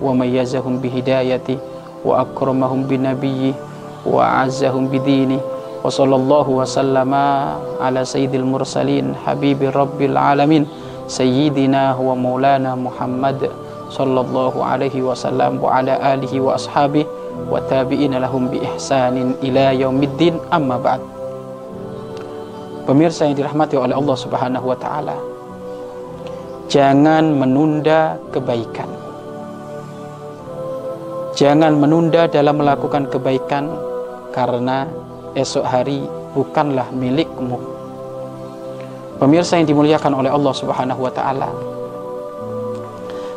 wa mayyazahum bihidayati wa akramahum binabiyyi wa azzahum bidini wa sallallahu ala sayyidil mursalin habibi rabbil wa maulana Muhammad sallallahu alaihi wasallam wa ala alihi wa ashabihi wa bi ihsanin amma Pemirsa yang dirahmati oleh Allah Subhanahu wa taala Jangan menunda kebaikan Jangan menunda dalam melakukan kebaikan karena esok hari bukanlah milikmu Pemirsa yang dimuliakan oleh Allah Subhanahu wa taala.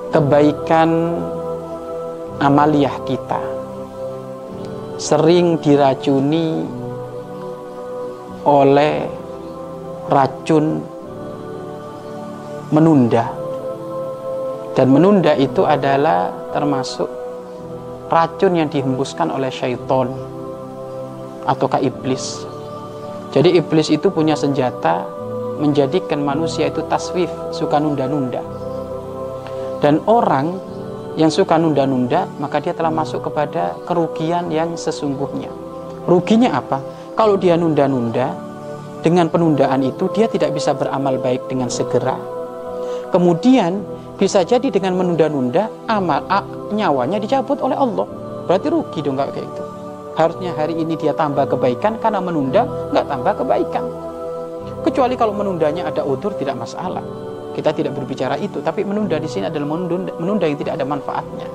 Kebaikan amaliyah kita sering diracuni oleh racun menunda. Dan menunda itu adalah termasuk racun yang dihembuskan oleh syaitan ataukah iblis. Jadi iblis itu punya senjata menjadikan manusia itu taswif, suka nunda-nunda. Dan orang yang suka nunda-nunda, maka dia telah masuk kepada kerugian yang sesungguhnya. Ruginya apa? Kalau dia nunda-nunda, dengan penundaan itu dia tidak bisa beramal baik dengan segera. Kemudian bisa jadi dengan menunda-nunda amal a, nyawanya dicabut oleh Allah. Berarti rugi dong kayak gitu. Harusnya hari ini dia tambah kebaikan karena menunda nggak tambah kebaikan. Kecuali kalau menundanya ada udur tidak masalah. Kita tidak berbicara itu, tapi menunda di sini adalah menunda, menunda yang tidak ada manfaatnya.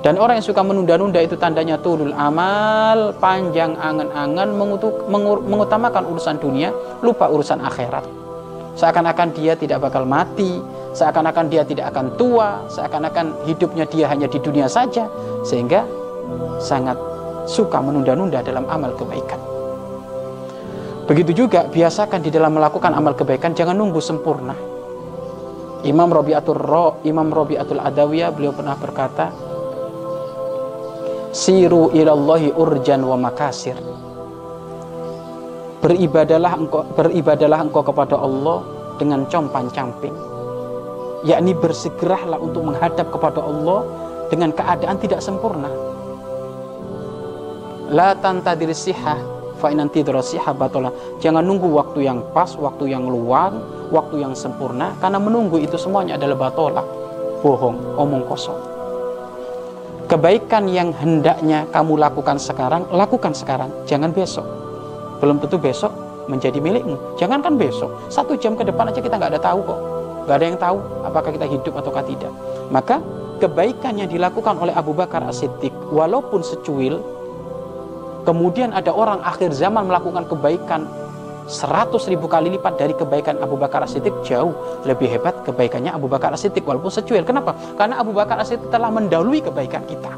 Dan orang yang suka menunda-nunda itu tandanya tulul amal, panjang angan-angan, mengutamakan urusan dunia, lupa urusan akhirat. Seakan-akan dia tidak bakal mati, seakan-akan dia tidak akan tua, seakan-akan hidupnya dia hanya di dunia saja, sehingga sangat suka menunda-nunda dalam amal kebaikan. Begitu juga biasakan di dalam melakukan amal kebaikan jangan nunggu sempurna. Imam Robiatul Ro, Imam Robiatul Adawiyah beliau pernah berkata, Siru ilallahi urjan wa makasir. Beribadalah engkau, beribadalah engkau kepada Allah dengan compan-camping. Yakni bersegeralah untuk menghadap kepada Allah dengan keadaan tidak sempurna. La tantadir sihah nanti batola. Jangan nunggu waktu yang pas, waktu yang luang, waktu yang sempurna, karena menunggu itu semuanya adalah batola, bohong, omong kosong. Kebaikan yang hendaknya kamu lakukan sekarang, lakukan sekarang, jangan besok. Belum tentu besok menjadi milikmu. Jangan kan besok, satu jam ke depan aja kita nggak ada tahu kok. Nggak ada yang tahu apakah kita hidup atau tidak. Maka kebaikan yang dilakukan oleh Abu Bakar As-Siddiq, walaupun secuil, Kemudian ada orang akhir zaman melakukan kebaikan seratus ribu kali lipat dari kebaikan Abu Bakar As-Siddiq jauh lebih hebat kebaikannya Abu Bakar As-Siddiq walaupun secuil. Kenapa? Karena Abu Bakar As-Siddiq telah mendahului kebaikan kita.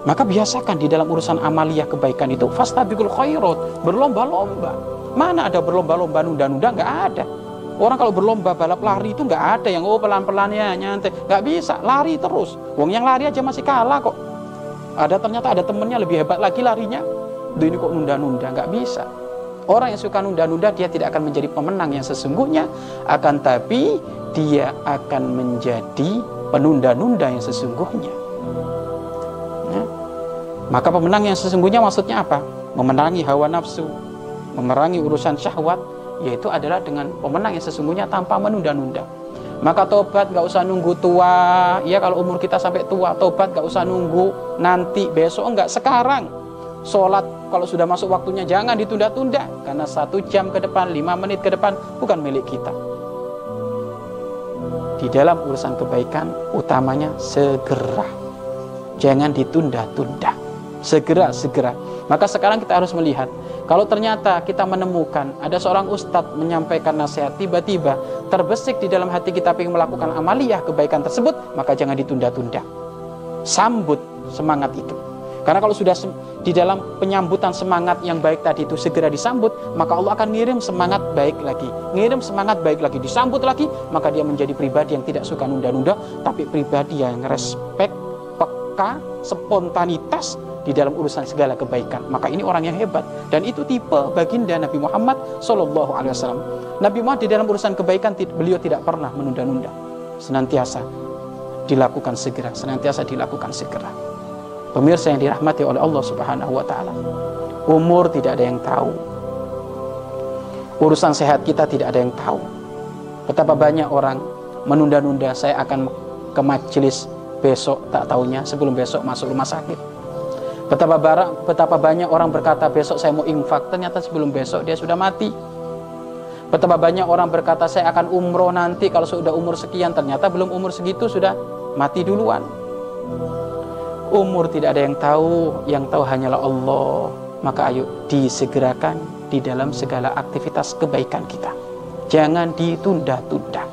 Maka biasakan di dalam urusan amaliyah kebaikan itu fastabikul khairat, berlomba-lomba. Mana ada berlomba-lomba nunda-nunda? Nggak ada. Orang kalau berlomba balap lari itu nggak ada yang oh pelan-pelan ya nyantai. Nggak bisa, lari terus. Wong yang lari aja masih kalah kok. Ada ternyata ada temennya lebih hebat lagi larinya. Duh, ini kok nunda-nunda? Nggak bisa. Orang yang suka nunda-nunda dia tidak akan menjadi pemenang yang sesungguhnya. Akan tapi dia akan menjadi penunda-nunda yang sesungguhnya. Ya. maka pemenang yang sesungguhnya maksudnya apa? Memenangi hawa nafsu memerangi urusan syahwat yaitu adalah dengan pemenang yang sesungguhnya tanpa menunda-nunda. Maka tobat gak usah nunggu tua. Ya kalau umur kita sampai tua tobat gak usah nunggu nanti. Besok enggak sekarang. Sholat kalau sudah masuk waktunya jangan ditunda-tunda. Karena satu jam ke depan lima menit ke depan bukan milik kita. Di dalam urusan kebaikan utamanya segera. Jangan ditunda-tunda segera segera maka sekarang kita harus melihat kalau ternyata kita menemukan ada seorang ustadz menyampaikan nasihat tiba-tiba terbesik di dalam hati kita ingin melakukan amaliyah kebaikan tersebut, maka jangan ditunda-tunda. Sambut semangat itu. Karena kalau sudah di dalam penyambutan semangat yang baik tadi itu segera disambut, maka Allah akan ngirim semangat baik lagi. Ngirim semangat baik lagi, disambut lagi, maka dia menjadi pribadi yang tidak suka nunda-nunda, tapi pribadi yang respek, peka, spontanitas di dalam urusan segala kebaikan. Maka ini orang yang hebat dan itu tipe baginda Nabi Muhammad Shallallahu Alaihi Wasallam. Nabi Muhammad di dalam urusan kebaikan beliau tidak pernah menunda-nunda, senantiasa dilakukan segera, senantiasa dilakukan segera. Pemirsa yang dirahmati oleh Allah Subhanahu wa taala. Umur tidak ada yang tahu. Urusan sehat kita tidak ada yang tahu. Betapa banyak orang menunda-nunda saya akan ke majelis besok tak tahunya sebelum besok masuk rumah sakit. Betapa barang, betapa banyak orang berkata besok saya mau infak, ternyata sebelum besok dia sudah mati. Betapa banyak orang berkata saya akan umroh nanti kalau sudah umur sekian, ternyata belum umur segitu sudah mati duluan. Umur tidak ada yang tahu, yang tahu hanyalah Allah. Maka ayo disegerakan di dalam segala aktivitas kebaikan kita. Jangan ditunda-tunda.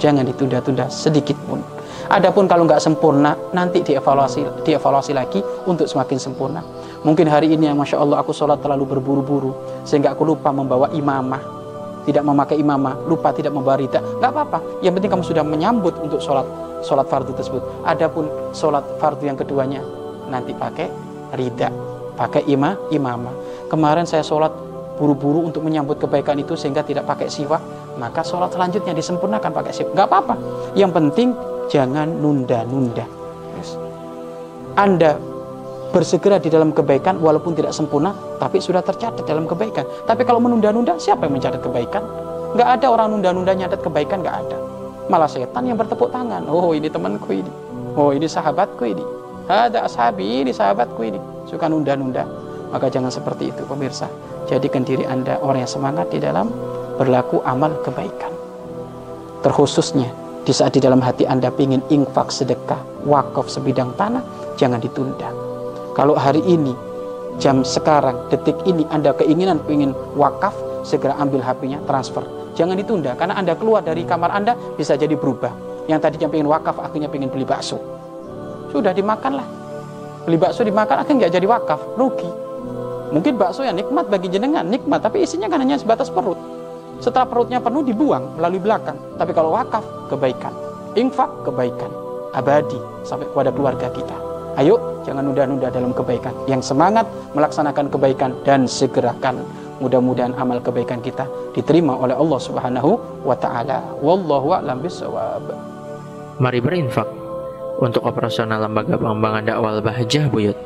Jangan ditunda-tunda sedikit pun. Adapun kalau nggak sempurna, nanti dievaluasi, dievaluasi lagi untuk semakin sempurna. Mungkin hari ini yang Masya Allah aku sholat terlalu berburu-buru, sehingga aku lupa membawa imamah. Tidak memakai imamah, lupa tidak membawa rida. Nggak apa-apa, yang penting kamu sudah menyambut untuk sholat sholat fardu tersebut. Adapun sholat fardu yang keduanya nanti pakai rida, pakai imam imamah. Kemarin saya sholat buru-buru untuk menyambut kebaikan itu sehingga tidak pakai siwak, maka sholat selanjutnya disempurnakan pakai siwak. Gak apa-apa. Yang penting jangan nunda-nunda. Anda bersegera di dalam kebaikan walaupun tidak sempurna, tapi sudah tercatat dalam kebaikan. Tapi kalau menunda-nunda, siapa yang mencatat kebaikan? Gak ada orang nunda-nunda nyatat kebaikan, gak ada malah setan yang bertepuk tangan oh ini temanku ini oh ini sahabatku ini ada ashabi ini sahabatku ini suka nunda-nunda maka jangan seperti itu pemirsa jadikan diri anda orang yang semangat di dalam berlaku amal kebaikan terkhususnya di saat di dalam hati anda ingin infak sedekah wakaf sebidang tanah jangan ditunda kalau hari ini jam sekarang detik ini anda keinginan ingin wakaf segera ambil HP-nya transfer Jangan ditunda karena Anda keluar dari kamar Anda bisa jadi berubah. Yang tadinya pengen wakaf akhirnya pengen beli bakso. Sudah dimakanlah. Beli bakso dimakan akhirnya nggak jadi wakaf, rugi. Mungkin bakso yang nikmat bagi jenengan, nikmat, tapi isinya kan hanya sebatas perut. Setelah perutnya penuh dibuang melalui belakang. Tapi kalau wakaf, kebaikan. Infak, kebaikan. Abadi sampai kepada keluarga kita. Ayo, jangan nunda-nunda dalam kebaikan. Yang semangat melaksanakan kebaikan dan segerakan Mudah-mudahan amal kebaikan kita diterima oleh Allah Subhanahu wa taala. Wallahu a'lam bishawab. Mari berinfak untuk operasional lembaga pengembangan dakwah Bahjah Buyut.